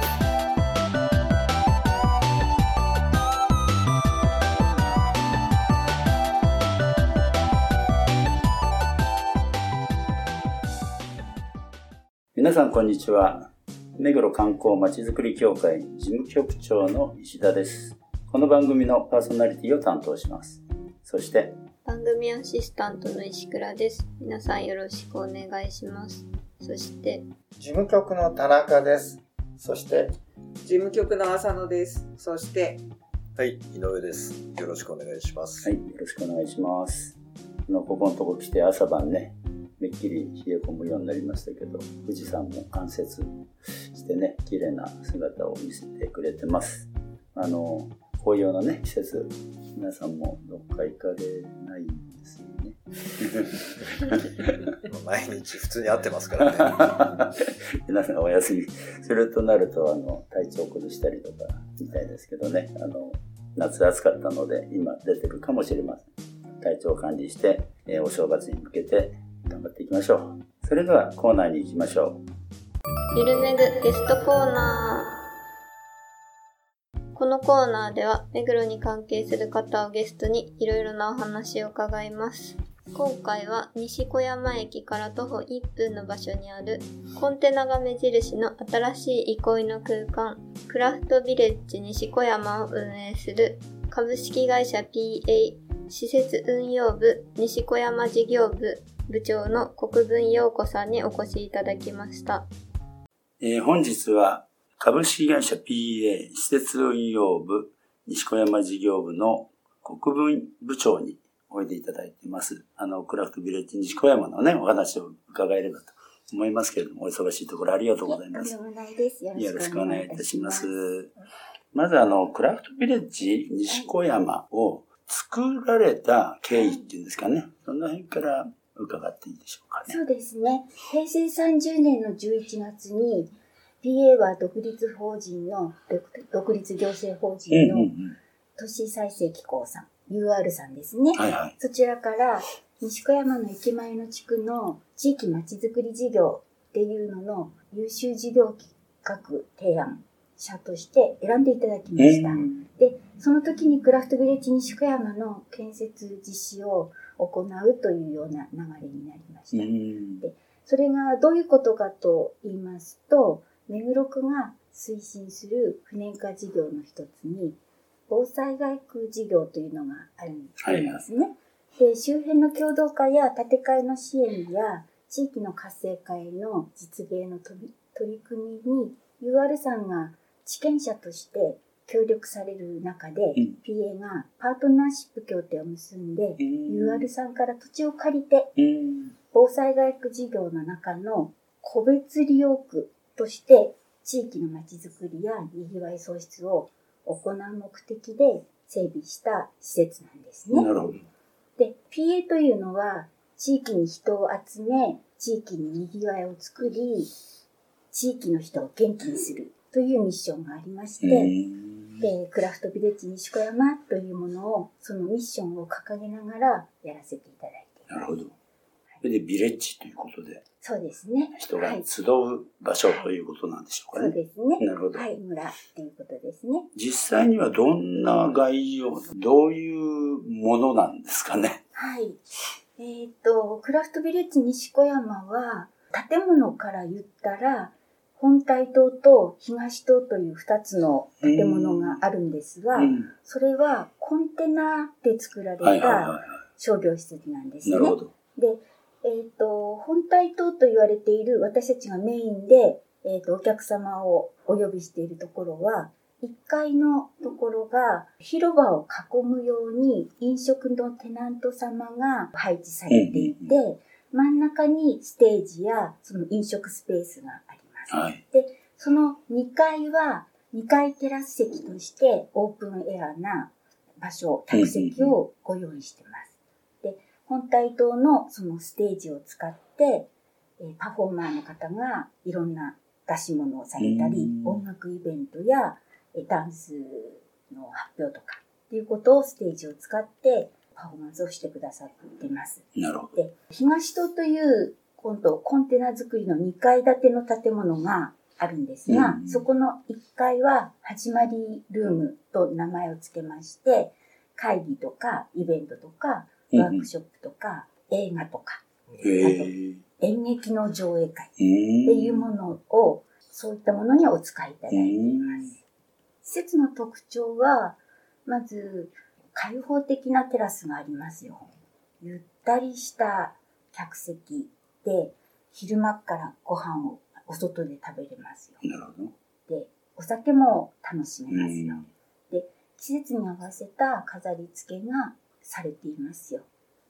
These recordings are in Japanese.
す。皆さんこんにちは。目黒観光まちづくり協会事務局長の石田です。この番組のパーソナリティを担当します。そして、番組アシスタントの石倉です皆さんよろしくお願いしますそして事務局の田中です。そして、事務局の浅野です。そして、はい、井上です。よろしくお願いします。はい、よろしくお願いします。あのここのとこ来て朝晩ね、めっきり冷え込むようになりましたけど、富士山も冠雪してね、綺麗な姿を見せてくれてます。あの、紅葉のね、季節、皆さんもどっか行かれないんですよね。毎日普通に会ってますからね。皆さんがお休みするとなるとあの体調を崩したりとかみたいですけどねあの夏暑かったので今出てるかもしれません体調管理して、えーお正月に向けて頑張っていきましょう。それではコーナーに行きましょう。ゆるめぐゲストコーナー。このコーナーでは目黒に関係する方をゲストにいろいろなお話を伺います。今回は西小山駅から徒歩1分の場所にあるコンテナが目印の新しい憩いの空間クラフトビレッジ西小山を運営する株式会社 PA 施設運用部西小山事業部部長の国分陽子さんにお越しいただきましたう、えー本日は株式会社 PA 施設運用部西小山事業部の国分部長においでいただいています。あの、クラフトビレッジ西小山のね、お話を伺えればと思いますけれども、お忙しいところありがとうございます。よよろしくお願いいたします。す。まずあの、クラフトビレッジ西小山を作られた経緯っていうんですかね。その辺から伺っていいでしょうかね。そうですね。平成30年の11月に、PA は独立法人の、独独立行政法うん人の。都市再生機構さん、UR さんですね。はいはい。そちらから、西小山の駅前の地区の地域まちづくり事業っていうのの優秀事業企画提案者として選んでいただきました。うんで、その時にクラフトビレッジ西小山の建設実施を行うというような流れになりましうた。んそれがどういうことかと言いますと、目黒区が推進する不燃化事業の一つに、防災外区事業というのがあるんですね。で、周辺の共同化や建て替えの支援や地域の活性化への実現の取り取り組みに UR さんが地権者として協力される中で、うん PA がパートナーシップ協定を結んで、うん UR さんから土地を借りてうん防災外区事業の中の個別利用区として地域のまちづくりやにぎわい創出を行う目的で整備した施設なんですねな。るほど。で、PA というのは地域に人を集め、地域ににぎわいを作り、地域の人を元気にするというミッションがありまして、うんで、クラフトビレッジ西小山というものを、そのミッションを掲げながらやらせていただいています。なるほど。それでビレッジということで、そうですね。人がはい集う場所ということなんでしょうかそうね。ですね。なるほどはい、村っていうことですね。実際にはどんな概要、どういうものなんですかね？はい。えっ、と、クラフトビレッジ西小山は、建物から言ったら、本体棟と東棟という2つの建物があるんですが、うんそれはコンテナで作られたは商業施設なんですい。ね。で、えっ、と、本体棟と言われている私たちがメインで、えっ、と、お客様をお呼びしているところは、1階のところが広場を囲むように飲食のテナント様が配置されていて、うん真ん中にステージやその飲食スペースがあります。はい。その2階は2階テラス席としてオープンエアな場所、客席をご用意してます。で、本体棟のそのステージを使って、ええーパフォーマーの方がいろんな出し物をされたり、うん音楽イベントやえーダンスの発表とかっていうことをステージを使ってパフォーマンスをしてくださってます。なるほど。で、東棟という今度コンテナ作りの2階建ての建物があるんですが、うんそこの1階は始まりルームと名前を付けまして、会議とかイベントとかワークショップとか映画とかへえ。演劇の上映会っっていうものをそういったものにお使いいただいています。施設の特徴は、まず開放的なテラスがありますよ。ゆったりした客席で昼間からご飯をお外で食べれますよ。なるほど。で、お酒も楽しめうますよ。ん。季節に合わせた飾り付けがされていますよ。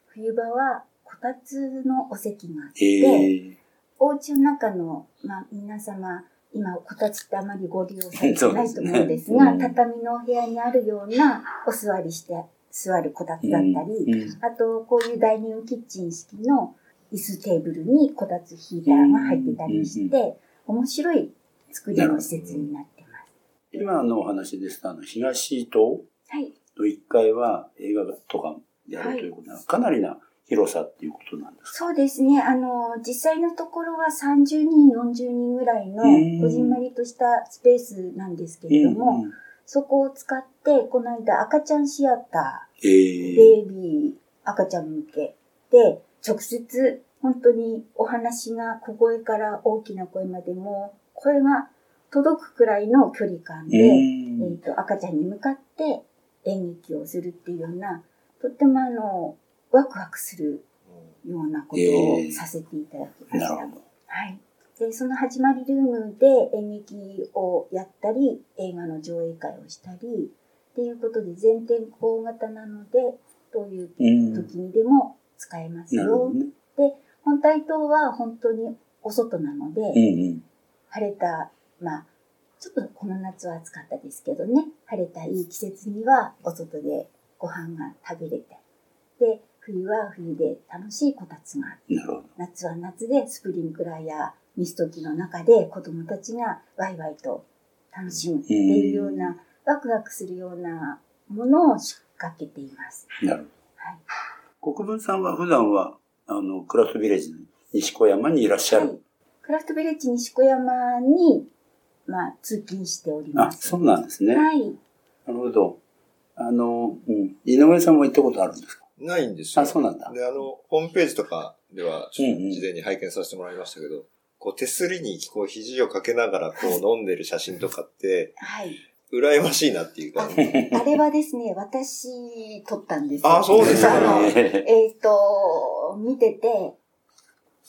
冬場はこたつのお席があって。お家の中の、まあ、皆様、今、こたつってあまりご利用されてないと思うんですが、すねうん畳のお部屋にあるようなお座りして座るこたつだったり、うんあと、こういうダイニングキッチン式の椅子テーブルにこたつヒーターが入ってたりして、面白い作りの施設になってます。今のお話ですと、あの、東棟はい。と1階は映画とかやるということなの、かなりな広さっていうことなんですか？そうですね。あの、実際のところは30人、40人ぐらいのうんこじんまりとしたスペースなんですけれども、うんそこを使って、この間赤ちゃんシアタえー、えベイビー、赤ちゃん向けで、直接、本当にお話が小声から大きな声までも、声が届くくらいの距離感で、うんえっ、と、赤ちゃんに向かって演劇をするっていうような、とってもあの、ワクワクするようなことをさせていただきました。なるほど。はい。で、その始まりルームで演劇をやったり、映画の上映会をしたり、っていうことで全天候型なので、どういううん。時にでも使えますよ。ね。本体棟は本当にお外なので、うんうん。晴れた、まあ、ちょっとこの夏は暑かったですけどね、晴れたいい季節にはお外でご飯が食べれて、で、冬は冬で楽しいこたつがあって。夏は夏でスプリンクラーやミスト機の中で子供たちがワイワイと楽しむっていうような、ワクワクするようなものを仕掛けています。なるはい。国分さんは普段は、あの、クラフトビレッジの西小山にいらっしゃる？はいクラフトビレッジ西小山に、まあ、通勤しておりあ、ます。そうなんですね。はい。なるほど。あの、うん。井上さんも行ったことあるんですか？ないんですよ。あ、そうなんだ。で、あの、ホームページとかでは、事前に拝見させてもらいましたけど、こう手すりにこう肘をかけながらこう飲んでる写真とかって、はい。羨ましいなっていうか、あれはですね、私撮ったんですよ。あそうですかあの ええっ、と、見てて、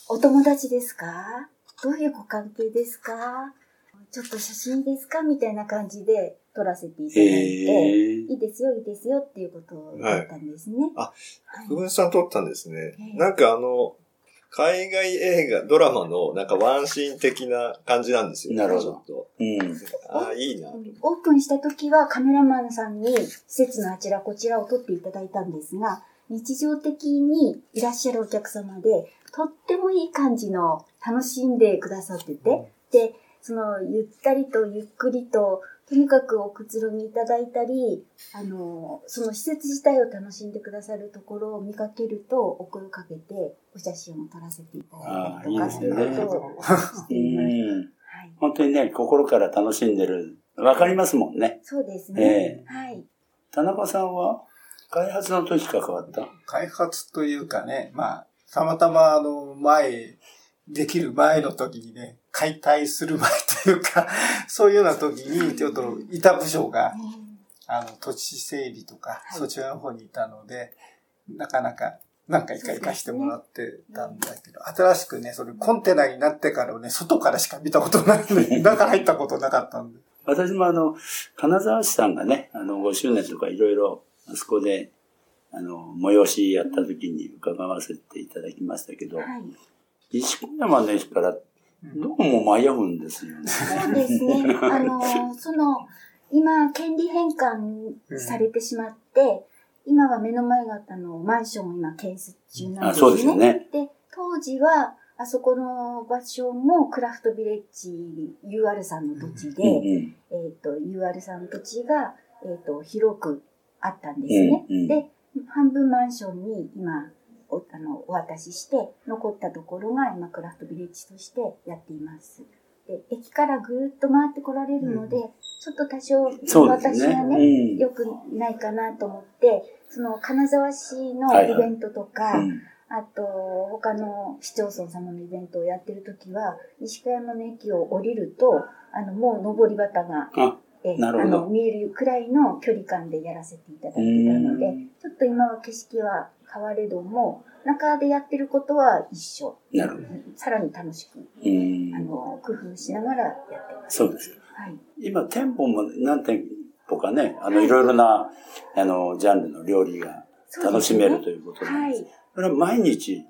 お友達ですか？どういうご関係ですか？ちょっと写真ですか？みたいな感じで撮らせていたー、だいて、えいいですよ、いいですよっていうことを言ったんですね。あはい。福文さん撮ったんですね。え。え。なんかあの、海外映画、ドラマのなんかワンシーン的な感じなんですよ。なるほどちょっと。うん。ああ、いいな。オープンした時はカメラマンさんに施設のあちらこちらを撮っていただいたんですが、日常的にいらっしゃるお客様で、とってもいい感じの楽しんでくださってて、で、そのゆったりとゆっくりと、とにかくおくつろぎいただいたり、あの、その施設自体を楽しんでくださるところを見かけると、お声をかけて、お写真を撮らせていただいたりとか、そういういいですねことをしています。うん。はい。本当にね、心から楽しんでる。わかりますもんね。そうですね。えはい。田中さんは、開発の時関わった？開発というかね、まあ、たまたまあの、前、できる前の時にね、解体する前というか、そういうような時に、ちょっと板部署が、あの、土地整理とか、はいそちらの方にいたので、なかなか何回か行かしてもらってたんだけど、新しくね、それコンテナになってからね、外からしか見たことないんで、中入ったことなかったんで。私もあの、金沢市さんがね、あの、5周年とかいろいろ、あそこで、あの、催しやった時に伺わせていただきましたけど、はい。石小山の駅からどうも迷うんですよね。そうですね。あの、その、今、権利返還されてしまって、今は目の前型のマンションを今建設中なんあ、ですね。そうですよね。で、当時は、あそこの場所もクラフトビレッジ UR さんの土地で、うんうんえっ、と、UR さんの土地が、えっ、と、広くあったんですね。うんうんで、半分マンションに今、おあのお渡しして、残ったところが今、クラフトビレッジとしてやっています。で、駅からぐるっと回ってこられるので、ちょっと多少。私がね、うん。良くないかなと思って、その金沢市のはいはい。イベントとか、うん。あと他の市町村様のイベントをやってるときは、西川山の駅を降りると、あのもう上り旗があ、えあの見えるくらいの距離感でやらせていただいてたのでうん、ちょっと今は景色は変われども、中でやってることは一緒。なるほど。さらに楽しく、うんあの、工夫しながらやってます。そうです。はい。今、店舗も何店舗かね、あの、いろいろな、あの、ジャンルの料理が楽しめるということなんです。はい。これは毎日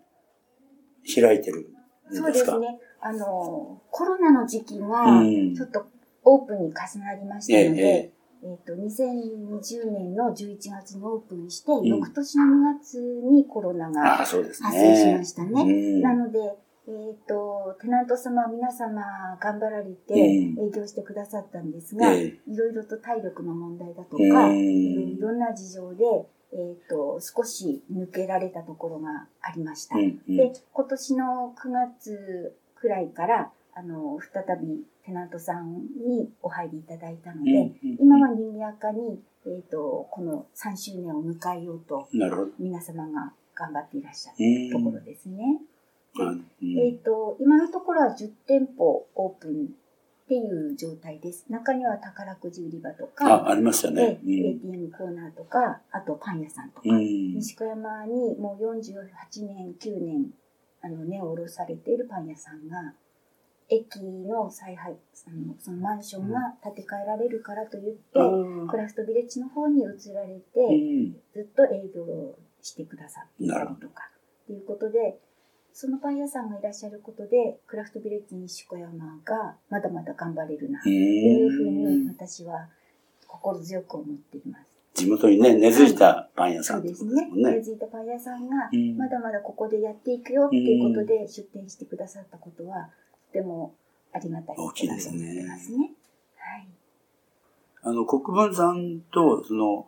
開いてるんですか？そうですね。あの、コロナの時期がうん、ちょっとオープンに重なりましたので、えええっ、と、2020年の11月にオープンして、ん。翌年の2月にコロナあが。発生しましたね。うん。なので、えっ、と、テナント様、皆様頑張られてうん。営業してくださったんですが、えいろいろと体力の問題だとえか、うん。いろんな事情で、えっ、と、少し抜けられたところがありました。うん。うん。で、今年の9月くらいから、あの、再びテナントさんにお入りいただいたので、うんうん今は賑やかに、えっ、と、この3周年を迎えようと、なるほど。皆様が頑張っていらっしゃうるんところですね。あうんえっ、と、今のところは10店舗オープンっていう状態です。中には宝くじ売り場とか、あ、ありましたね。で ATM コーナーとか、あとパン屋さんとか、うん。西小山にもう48年、9年、あの、根を下ろされているパン屋さんが、駅の再配、あのそのマンションが建て替えられるからと言って、うん。クラフトビレッジの方に移られて、うん。ずっと営業をしてくださっていたりなるほとか、っていうことで、そのパン屋さんがいらっしゃることで、クラフトビレッジ西小山がまだまだ頑張れるな、っていうふうに私は心強く思っています。地元にね、根付いたパン屋さそんってことうですね。根付いたパン屋さんが、うん。まだまだここでやっていくよっていうことで出店してくださったことは、とてもありがたいことだと思ってますね。はい。あの、国分さんと、その、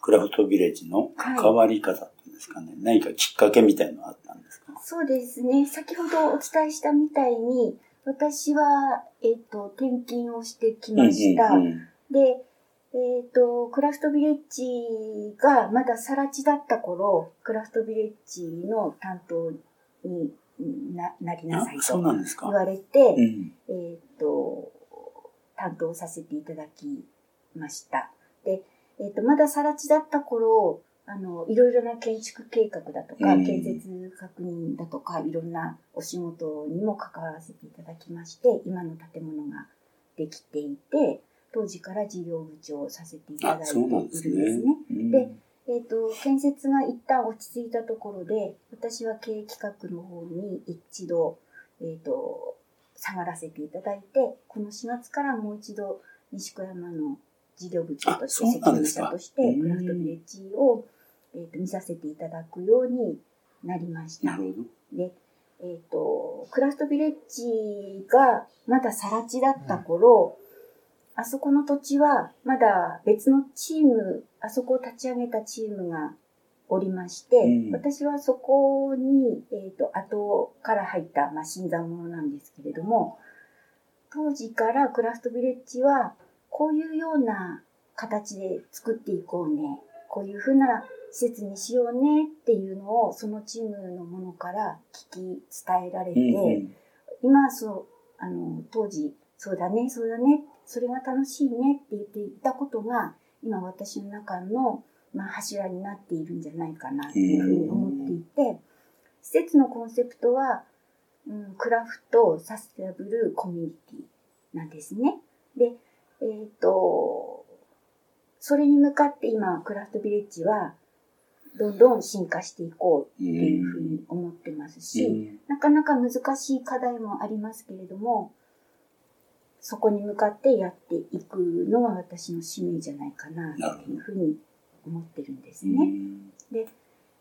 クラフトビレッジの関わり方っていうんですかね、何かきっかけみたいなのあったんですか？そうですね。先ほどお伝えしたみたいに、私は、えっ、と、転勤をしてきました。うんうんで、えっ、と、クラフトビレッジがまだ更地だった頃、クラフトビレッジの担当にななりなさいあ、そうとなんですか言。われて、うん。えっ、と、担当させていただきました。で、えっ、と、まだ更地だった頃、あの、いろいろな建築計画だとか、うん建設確認だとか、いろんなお仕事にも関わらせていただきまして、今の建物ができていて、当時から事業部長をさせていただあ、いてそうなんいですねるんですね。。えっ、と、建設が一旦落ち着いたところで、私は経営企画の方に一度、えっ、と、下がらせていただいて、この4月からもう一度、西小山の事業部長として責任者として、クラフトビレッジを、えー、と見させていただくようになりましたな。るほど。で、えっ、と、クラフトビレッジがまだ更地だった頃、あそこの土地はまだ別のチーム、あそこを立ち上げたチームがおりまして、うん。私はそこに、えっ、と、後から入った、まあ、新参者なんですけれども、当時からクラフトビレッジは、こういうような形で作っていこうね、こういうふうな施設にしようねっていうのを、そのチームのものから聞き伝えられて、うんうん。今そうあの当時そうだねそうだねそれが楽しいねって言っていたことが今私の中の、まあ、柱になっているんじゃないかなっていうふうに思っていて施設のコンセプトは、うん、クラフトサステナブルコミュニティなんですね。で、えっ、とそれに向かって今クラフトビレッジはどんどん進化していこうっていうふうに思ってますし、うんなかなか難しい課題もありますけれども、そこに向かってやっていくのは私の使命じゃないかなっていうふうに思ってるんですね。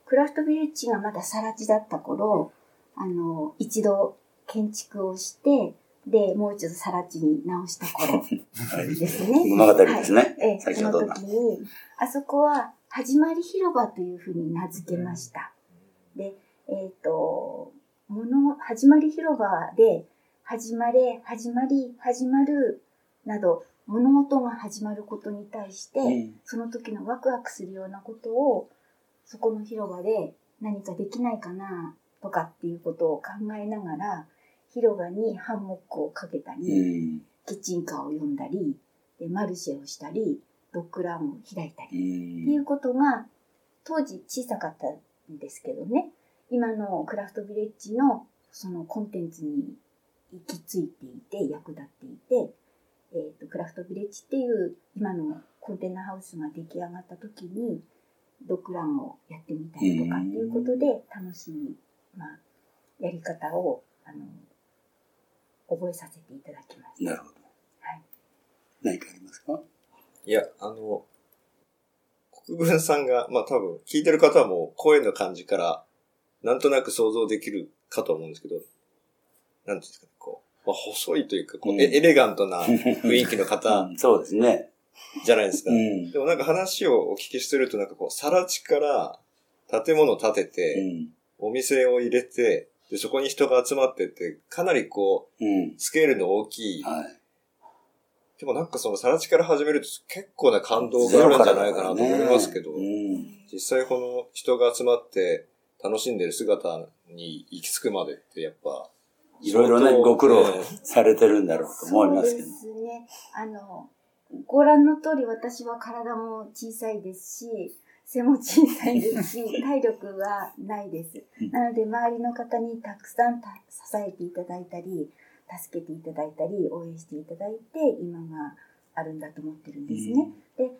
クラフトビレッジがまだ更地だった頃、あの、一度建築をして、で、もう一度更地に直した頃 ですね。物語ですねはいええ、その先ほどの時に、あそこは、始まり広場というふうに名付けました。で、えっ、と、もの、始まり広場で、始まれ、始まり、始まる、など、物事が始まることに対して、うんその時のワクワクするようなことを、そこの広場で何かできないかな、とかっていうことを考えながら、広場にハンモックをかけたうり、ん。キッチンカーを呼んだり、でマルシェをしたり、ドッグランを開いたり、うっていん。うことが、当時小さかったんですけどね、今のクラフトビレッジのそのコンテンツに行き着いていて、役立っていて、えっ、と、クラフトビレッジっていう今のコンテナハウスが出来上がった時に、ドッグランをやってみたりとかっていうことで、楽しい、まあ、やり方を、あの、覚えさせていただきました。なるほど。はい。何かありますか？いや、あの、国分さんが、まあ多分、聞いてる方はもう声の感じから、なんとなく想像できるかと思うんですけど、なんていうんですかね、こう、まあ、細いというか、こう、うんエエレガントな雰囲気の方う んそうですね。じゃないですか。うん。でもなんか話をお聞きすると、なんかこう、更地から建物を建てうて、ん。お店を入れて、で、そこに人が集まってって、かなりこう。スケールの大きい、はい。でもなんかその更地から始めると結構な感動があるんじゃないかなと思いますけど、うん。実際この人が集まって楽しんでる姿に行き着くまでってやっぱ、いろいろね、ご苦労ねされてるんだろうと思いますけど。そうですね。あの、ご覧の通り私は体も小さいですし、背も小さいですし、体力はないですうん。なので、周りの方にたくさんた支えていただいたり、助けていただいたり、応援していただいて、今があるんだと思ってるんですね。で、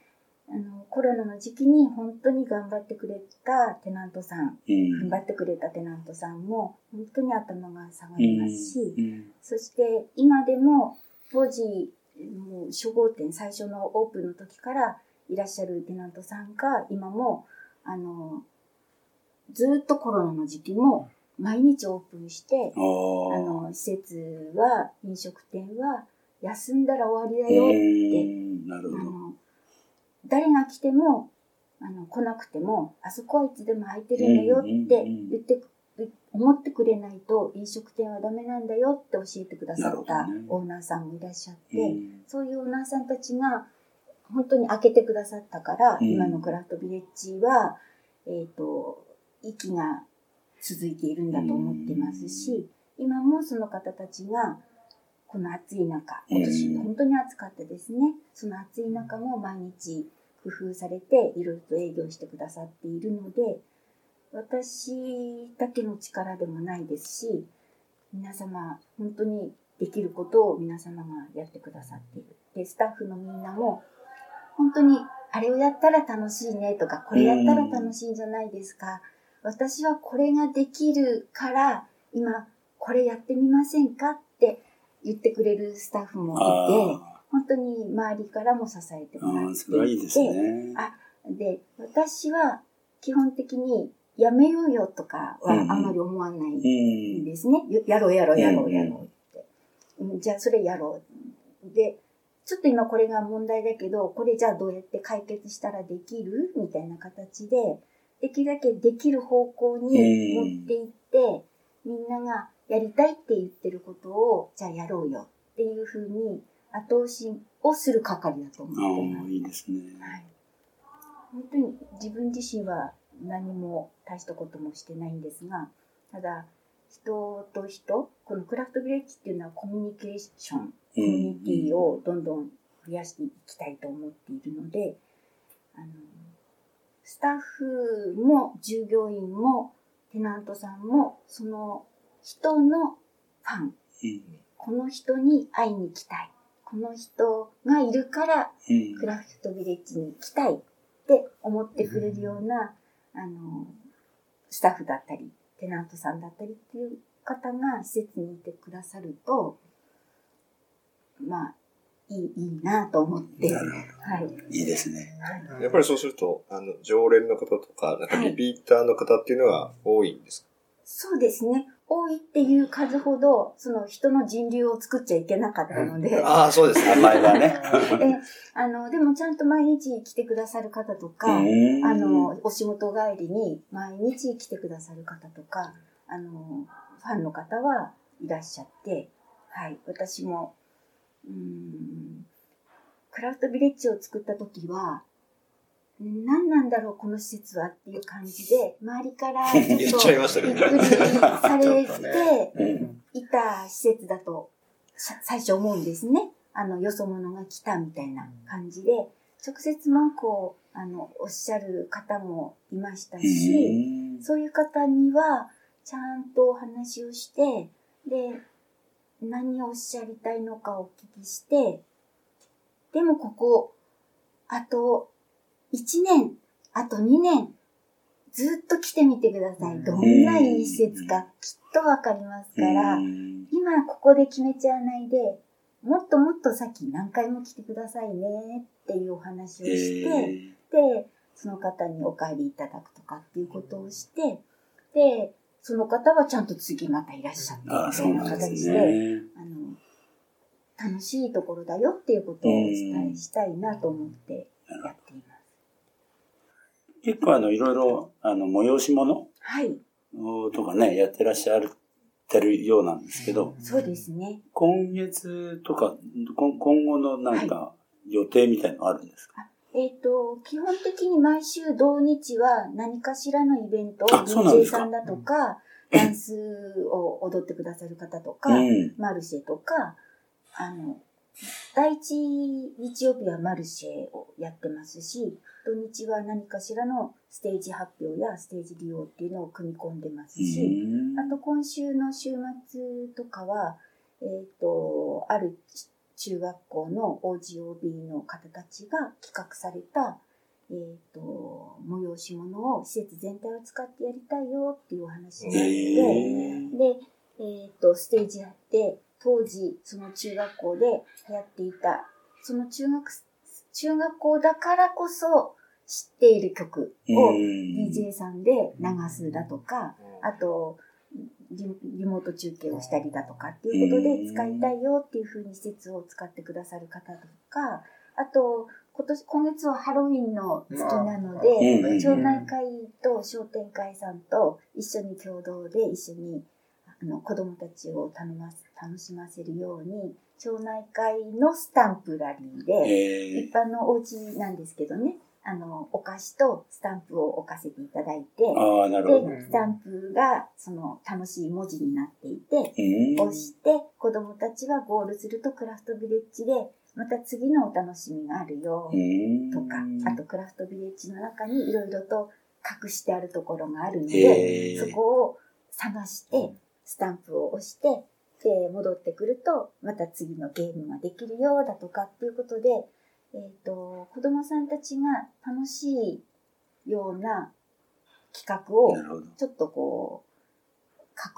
あの、コロナの時期に本当に頑張ってくれたテナントさん、うん。頑張ってくれたテナントさんも、本当に頭が下がりますし、うん。そして今でも当時もう初号店最初のオープンの時からいらっしゃるテナントさんが今もあのずっとコロナの時期も毎日オープンしてあ。の施設は飲食店は休んだら終わりだうよってん。なるほど。誰が来てもあの来なくてもあそこはいつでも空いてるんだよって言って思ってくれないと飲食店はダメなんだよって教えてくださったオーナーさんもいらっしゃって、うん。そういうオーナーさんたちが本当に開けてくださったから、うん。今のクラフトビレッジは、えっ、と、息が続いているんだと思ってますし、今もその方たちが、この暑い中、今年うん本当に暑かったですね。その暑い中も毎日工夫されて、いろいろと営業してくださっているので、私だけの力でもないですし、皆様、本当にできることを皆様がやってくださっている。で、スタッフのみんなも、本当に、あれをやったら楽しいねとか、これやったら楽しいんじゃないですか。私はこれができるから、今、これやってみませんかって言ってくれるスタッフもいて、あ本当に周りからも支えてあもらっていいいですね。あで、私は基本的にやめようよとかはあんまり思わないうんん。ですね。やろうやろうやろうやろうって。うんじゃあそれやろう。で、ちょっと今これが問題だけど、これじゃあどうやって解決したらできるみたいな形で、できるだけできる方向に持っていって、みんながやりたいって言ってることを、じゃあやろうよっていうふうに後押しをする係だと思ってますああ、。いいですね。はい、本当に自分自身は何も大したこともしてないんですが、ただ人と人、このクラフトビレッジっていうのはコミュニケーション、コミュニティをどんどん増やしていきたいと思っているので、あの、スタッフも従業員もテナントさんもその人のファン、うんこの人に会いに行きたい。この人がいるからうんクラフトビレッジに行きたいって思ってくれるような、あの、スタッフだったり、テナントさんだったりっていう方が施設にいてくださると、まあ、いい、いいなと思って、はい。いいですね。やっぱりそうすると、あの、常連の方とか、なんかリピーターの方っていうのは多いんですか、そうですね。多いっていう数ほど、その人の人流を作っちゃいけなかったので、ああ、そうですね。名 前はね。えあの、でもちゃんと毎日来てくださる方とか、うんあの、お仕事帰りに毎日来てくださる方とか、あの、ファンの方はいらっしゃって、はい、私も、うーん、クラフトビレッジを作った時は、何なんだろう、この施設はっていう感じで、周りからちょっと言っちゃいましたね。びっくりされて うん。いた施設だと、さ最初思うんですね。あの、よそ者が来たみたいな感じで、直接文句を、あの、おっしゃる方もいましたし、そういう方には、ちゃんとお話をして、で、何をおっしゃりたいのかお聞きして、でもここ、あと1年、あと2年、ずっと来てみてください。どんないい施設かきっとわかりますから、うん今ここで決めちゃわないで、もっともっと先何回も来てくださいねっていうお話をして、えで、その方にお帰りいただくとかっていうことをして、で、その方はちゃんと次またいらっしゃって、みたそいうな形ですで、ね。あの、楽しいところだよっていうことをお伝えしたいなと思ってやっています。結構あの、いろいろ、あの、催し物はい、とかね、やってらっしゃってるようなんですけど、そうですね。今月とか、こん今後のなんか予定みたいのあるんですか、えっ、と、基本的に毎週土日は何かしらのイベント、あそうなんで DJ すか？さんだとか、ダンスを踊ってくださる方とか、うん。マルシェとか、あの、第一日曜日はマルシェをやってますし、土日は何かしらのステージ発表やステージ利用っていうのを組み込んでますし、うん。あと今週の週末とかは、えっ、と、ある中学校の OGOB の方たちが企画された、えっ、と、催し物を施設全体を使ってやりたいよっていうお話になって、で、えっ、と、ステージやって、当時、その中学校で流行っていた、その中学、中学校だからこそ知っている曲をうん。DJ さんで流すだとか、あと、リリモート中継をしたりだとかっていうことで使いたいよっていうふうに施設を使ってくださる方とか、あと、今年、今月はハロウィンの月なので、うん。町内会と商店会さんと一緒に共同で一緒にあの子供たちを楽ます楽しませるように町内会のスタンプラリーで、え一般のお家なんですけどね。あのお菓子とスタンプを置かせていただいて。でスタンプがその楽しい文字になっていてうん。押して子供たちはゴールするとクラフトビレッジでまた次のお楽しみがあるようん。とか、あとクラフトビレッジの中にいろいろと隠してあるところがあるのへで、ー。そこを探して、スタンプを押して、で、戻ってくると、また次のゲームができるよだとかっていうことで、えっ、と、子供さんたちが楽しいような企画を。ちょっとこう、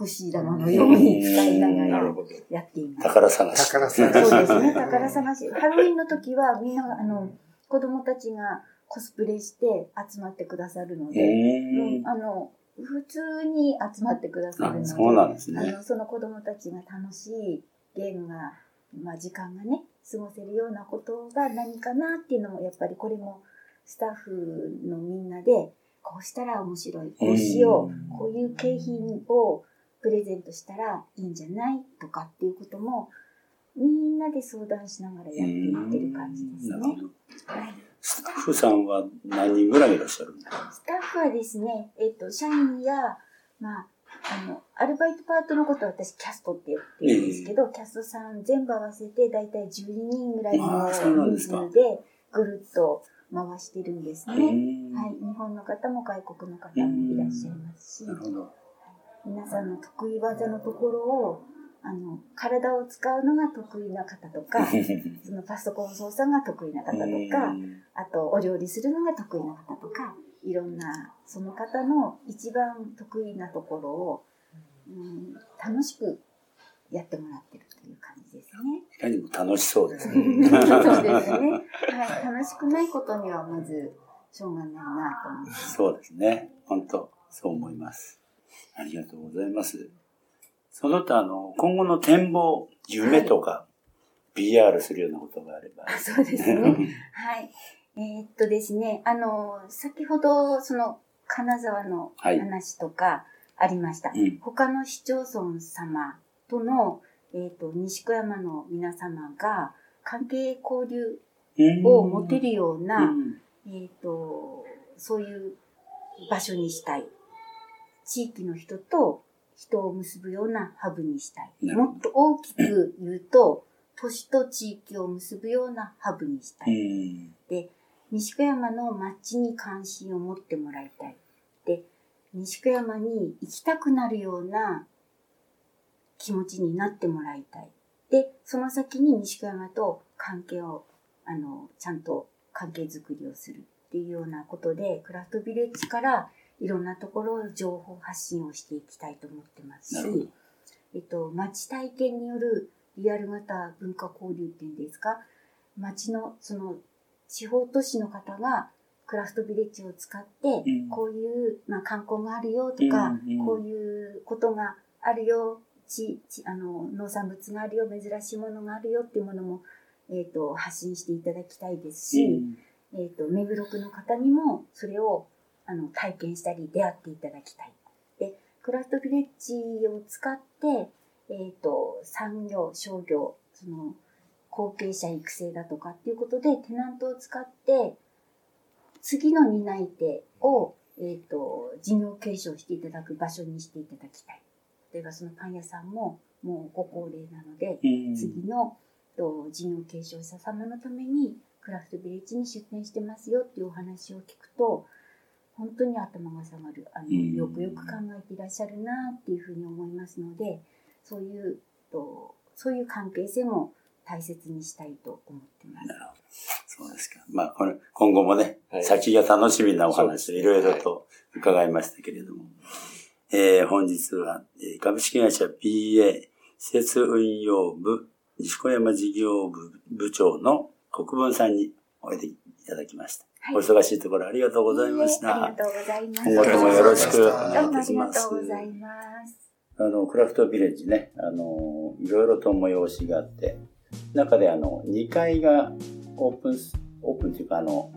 隠し玉のように使いながら。やっています。宝探し。宝探しそうですね、宝探し。ハロウィンの時はみんな、あの、子供たちがコスプレして集まってくださるのうで、うんん。あの、普通に集まってくださるので、あそうなんですね。あのその子供たちが楽しいゲームが、まあ時間がね、過ごせるようなことが何かなっていうのも、やっぱりこれもスタッフのみんなで、こうしたら面白い、こうしよう、こういう景品をプレゼントしたらいいんじゃないとかっていうことも、みんなで相談しながらやっていってる感じですね。はいスタッフさんは何人ぐらいいらっしゃるんですかスタッフはですね、えっ、と、社員や、まあ、あの、アルバイトパートのことは私キャストって言ってるんですけど、キャストさん全部合わせてだいたい12人ぐらいの人数でぐるっと回してるんですね。うんはい、日本の方も外国の方もいらっしゃいますし。な、るほど。皆さんの得意技のところを、あの、体を使うのが得意な方とか、そのパソコン操作が得意な方とか、うんあと、お料理するのが得意な方とか、いろんな、その方の一番得意なところを、うん、楽しくやってもらってるという感じですね。いかにも楽しそうですそうね。ですね。はい。楽しくないことにはまず、しょうがないなと思います。そうですね。本当そう思います。ありがとうございます。その他、あの、今後の展望、夢とか、PR するようなことがあれば。あそうですね。はい。えーっとですね、あの、先ほど、その、金沢のはい話とかありました。うん。他の市町村様との、えーっと、西小山の皆様が関係交流を持てるような、うんえっ、と、そういう場所にしたい。地域の人と人を結ぶようなハブにしたい。もっと大きく言うと、都市と地域を結ぶようなハブにしたうい。ん。西小山の街に関心を持ってもらいたい。で、西小山に行きたくなるような気持ちになってもらいたい。で、その先に西小山と関係を、あの、ちゃんと関係づくりをするっていうようなことで、クラフトビレッジからいろんなところを情報発信をしていきたいと思ってますし、えっと、街体験によるリアル型文化交流っていうんですか、街のその地方都市の方がクラフトビレッジを使って、うん。こういう、まあ、観光があるよとか、こういうことがあるよ、ちちあの農産物があるよ、珍しいものがあるよっていうものも、えっと発信していただきたいですし、えっと目黒区の方にもそれをあの体験したり出会っていただきたい。でクラフトビレッジを使って、えっと産業商業その後継者育成だとかっていうことでテナントを使って次の担い手を、えっと事業継承していただく場所にしていただきたい。例えばそのパン屋さんももうご高齢なので、うん次のと事業継承者様のためにクラフトビレッジに出店してますよっていうお話を聞くと本当に頭が下がるあのうんよくよく考えていらっしゃるなっていうふうに思いますのでそういうとそういう関係性も大切にしたいと思ってます。なるほど。そうですか。まあ、これ、今後もね、はい先が楽しみなお話、そうですねいろいろと伺いましたけれども、えー本日は、えー株式会社 BA 施設運用部西小山事業部部長の国分さんにおいでいただきました。はいお忙しいところありがとうございました。ありがとうございます。今後ともよろしくお願いいたします。とうございます。あの、クラフトビレッジね、あの、いろいろと催しがあって、中であの、2階がオープンス、オープンというかあの、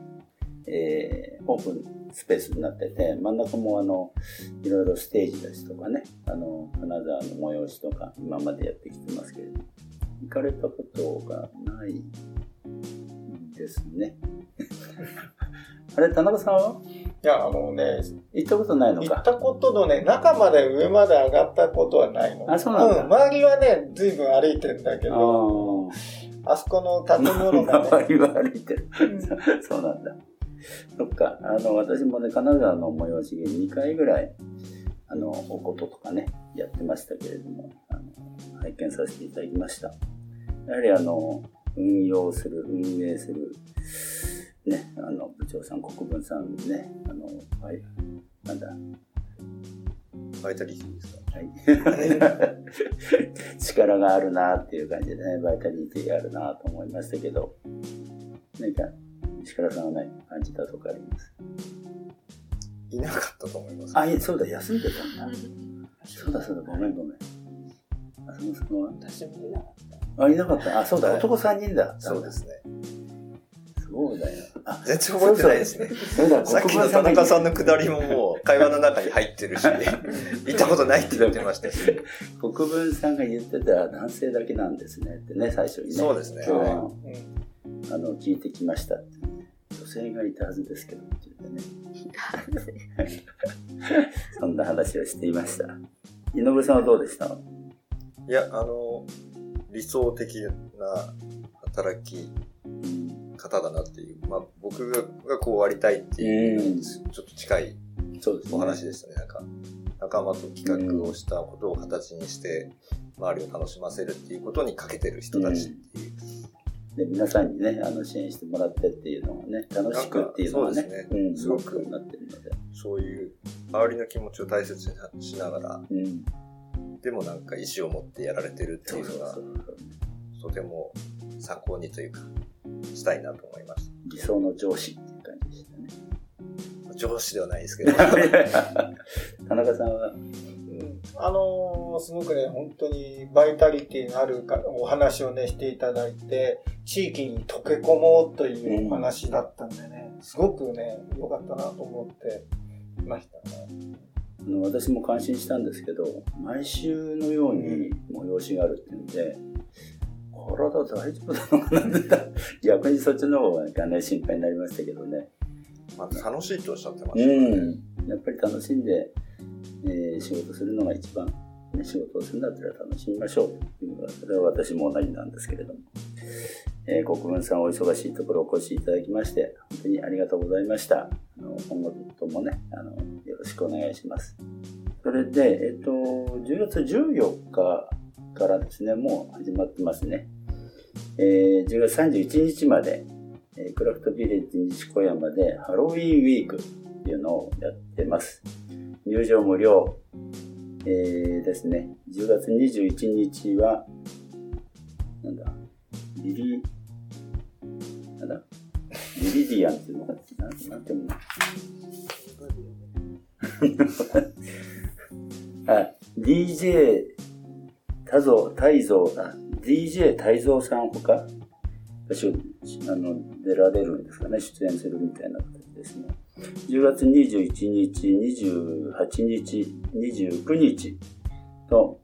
えー、オープンスペースになってて、真ん中もあの、いろいろステージですとかね、あの、金沢の催しとか、今までやってきてますけれども、行かれたことがないですね。あれ、田中さんは？いや、あのね、行ったことないのか行ったことのね、中まで上まで上がったことはないの。あそうなんだ周りはね、随分歩いてんだけあど、ーあそこの建物がね、周りは歩いてる。うん そうなんだ。そっか。あの、私もね、金沢の催しで2回ぐらい、あの、おこととかね、やってましたけれども、あの、拝見させていただきました。やはりあの、運用する、運営する、ね、あの、部長さん、国分さんね、あの、はい、なんだ、バイタリティですか？はい。力があるなっていう感じでね、バイタリティがあるなと思いましたけど、何か、石倉さんは何感じたとかあります？いなかったと思います。あ、いえそうだ、休んでたんだ。そうだ、そうだ、ごめんごめん。浅野さんは私もいなかっあ、いなかった。あ、そうだ、はい男3人だ。そうですね。そうだよ。あ、全然覚えてないですね。さっきの田中さんのくだりももう会話の中に入ってるし、行ったことないって言ってましたし。国分さんが言ってた男性だけなんですねってね、最初にね。そうですね今日あの、聞いてきましたって、女性がいたはずですけど、って言ってね。そんな話をしていました。井上さんはどうでした？いや、あの、理想的な働きうん、方だなっていう、まあ僕がこうありたいっていうちょっと近いそうですね。お話でしたね。なんか、仲間と企画をしたことを形にして、周りを楽しませるっていうことに欠けてる人たちっていう。で皆さんにね、あの支援してもらってっていうのがね、楽しくっていうのがね、すねん、すごくなってるので。そういう周りの気持ちを大切にしながら、うん。でもなんか意思を持ってやられてるっていうのが。とても参考にというか、したいなと思いまし理想の上司っていう感じでしたね。た。上司ではないですけど。田中さんは、うんあのーすごくね、本当にバイタリティのあるかお話をね、していただいて、地域に溶け込もうというお話だったんでね、すごくね、良かったなと思っていましたね。あの私も感心したんですけど、毎週のように催しがあるっていうんで、体大丈夫なのかなって、逆にそっちの方がね、心配になりましたけどね。まあ、楽しいとおっしゃってまうしたね。ん。やっぱり楽しんで、えー仕事するのが一番、ね、仕事をするんだったら楽しみましょうというのが、それは私も同じなんですけれども。えー国分さんお忙しいところお越しいただきまして、本当にありがとうございました。あの今後ともね、あの、よろしくお願いします。それで、えっと、10月14日からですね、もう始まってますね。えー10月31日まで、えークラフトビレッジ西小山でハロウィンウィークっていうのをやってます。入場無料、えーですね。10月21日は、なんだ、リリ、なんだ、リリディアンっていうのかな、なんなんていうの？あ、DJ 多蔵、大蔵、あ、DJ 大蔵さんほか、私あの、出られるんですかね、出演するみたいな形ですね。10月21日、28日、29日と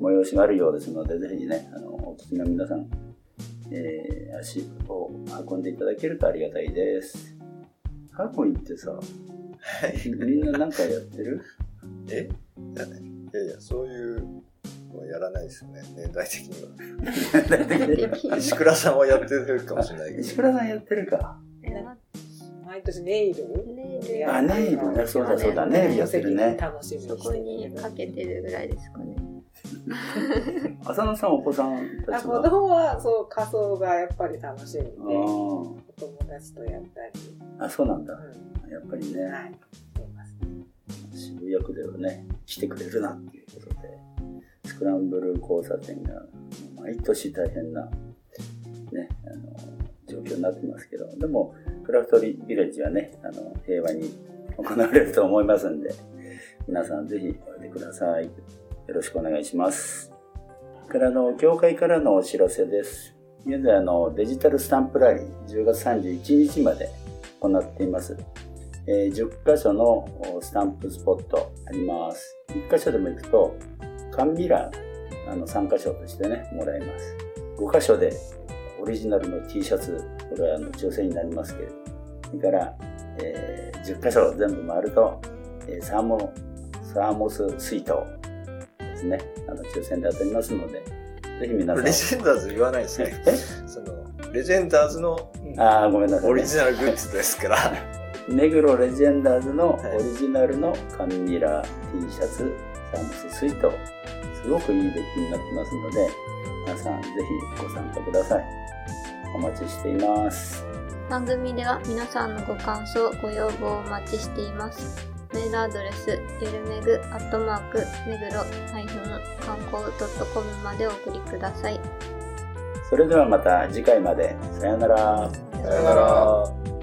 催しがあるようですので、ぜひね、あの、お聞きの皆さん、えー足を運んでいただけるとありがたいです。ハーコインってさ、みんななんかやってる？え？いやいやそういうのはやらないですよね、年代的には。石倉さんはやってるかもしれないけど。石倉さんやってるか。毎年ネイル？ネイル。あ、ネイルね、そうだそうだ、ネイルやってるね。楽しみにそこにかけてるぐらいですかね。浅野さん、お子さんたあ子ちは。供はそう仮装がやっぱり楽しみであお友達とやったり、ーあ、そうなんだ。うやっぱりね、渋谷区ではね、来てくれるなっていうことで、スクランブル交差点が毎年大変な、ね、あの、状況になってますけど、でも、クラフトビレッジはね、あの、平和に行われると思いますんで、皆さんぜひおいでください。よろしくお願いします。からの、協会からのお知らせです。現在、あの、デジタルスタンプラリー、10月31日まで行っています。えー10箇所のスタンプスポットあります。1箇所でも行くと、缶ビラ、あの、3箇所としてね、もらえます。5箇所でオリジナルの T シャツ、これはあの抽選になりますけれど、それから、えー10箇所全部回ると、えーサーモ、サーモス水筒ですね、あの、抽選で当たりますので、ぜひ皆さん。レジェンダーズ言わないですね。え？その、レジェンダーズのああ、ごめんなさい、オリジナルグッズですから。ネグロレジェンダーズのはいオリジナルの紙ミラー T シャツ、サーモススイート、すごくいい出来になってますので、皆さんぜひご参加ください。お待ちしています。番組では皆さんのご感想、ご要望をお待ちしています。メールアドレス、ゆるめぐ、アットマーク、めぐろ、ハイフン、観光 .com までお送りください。それではまた次回まで。さよなら。さよなら。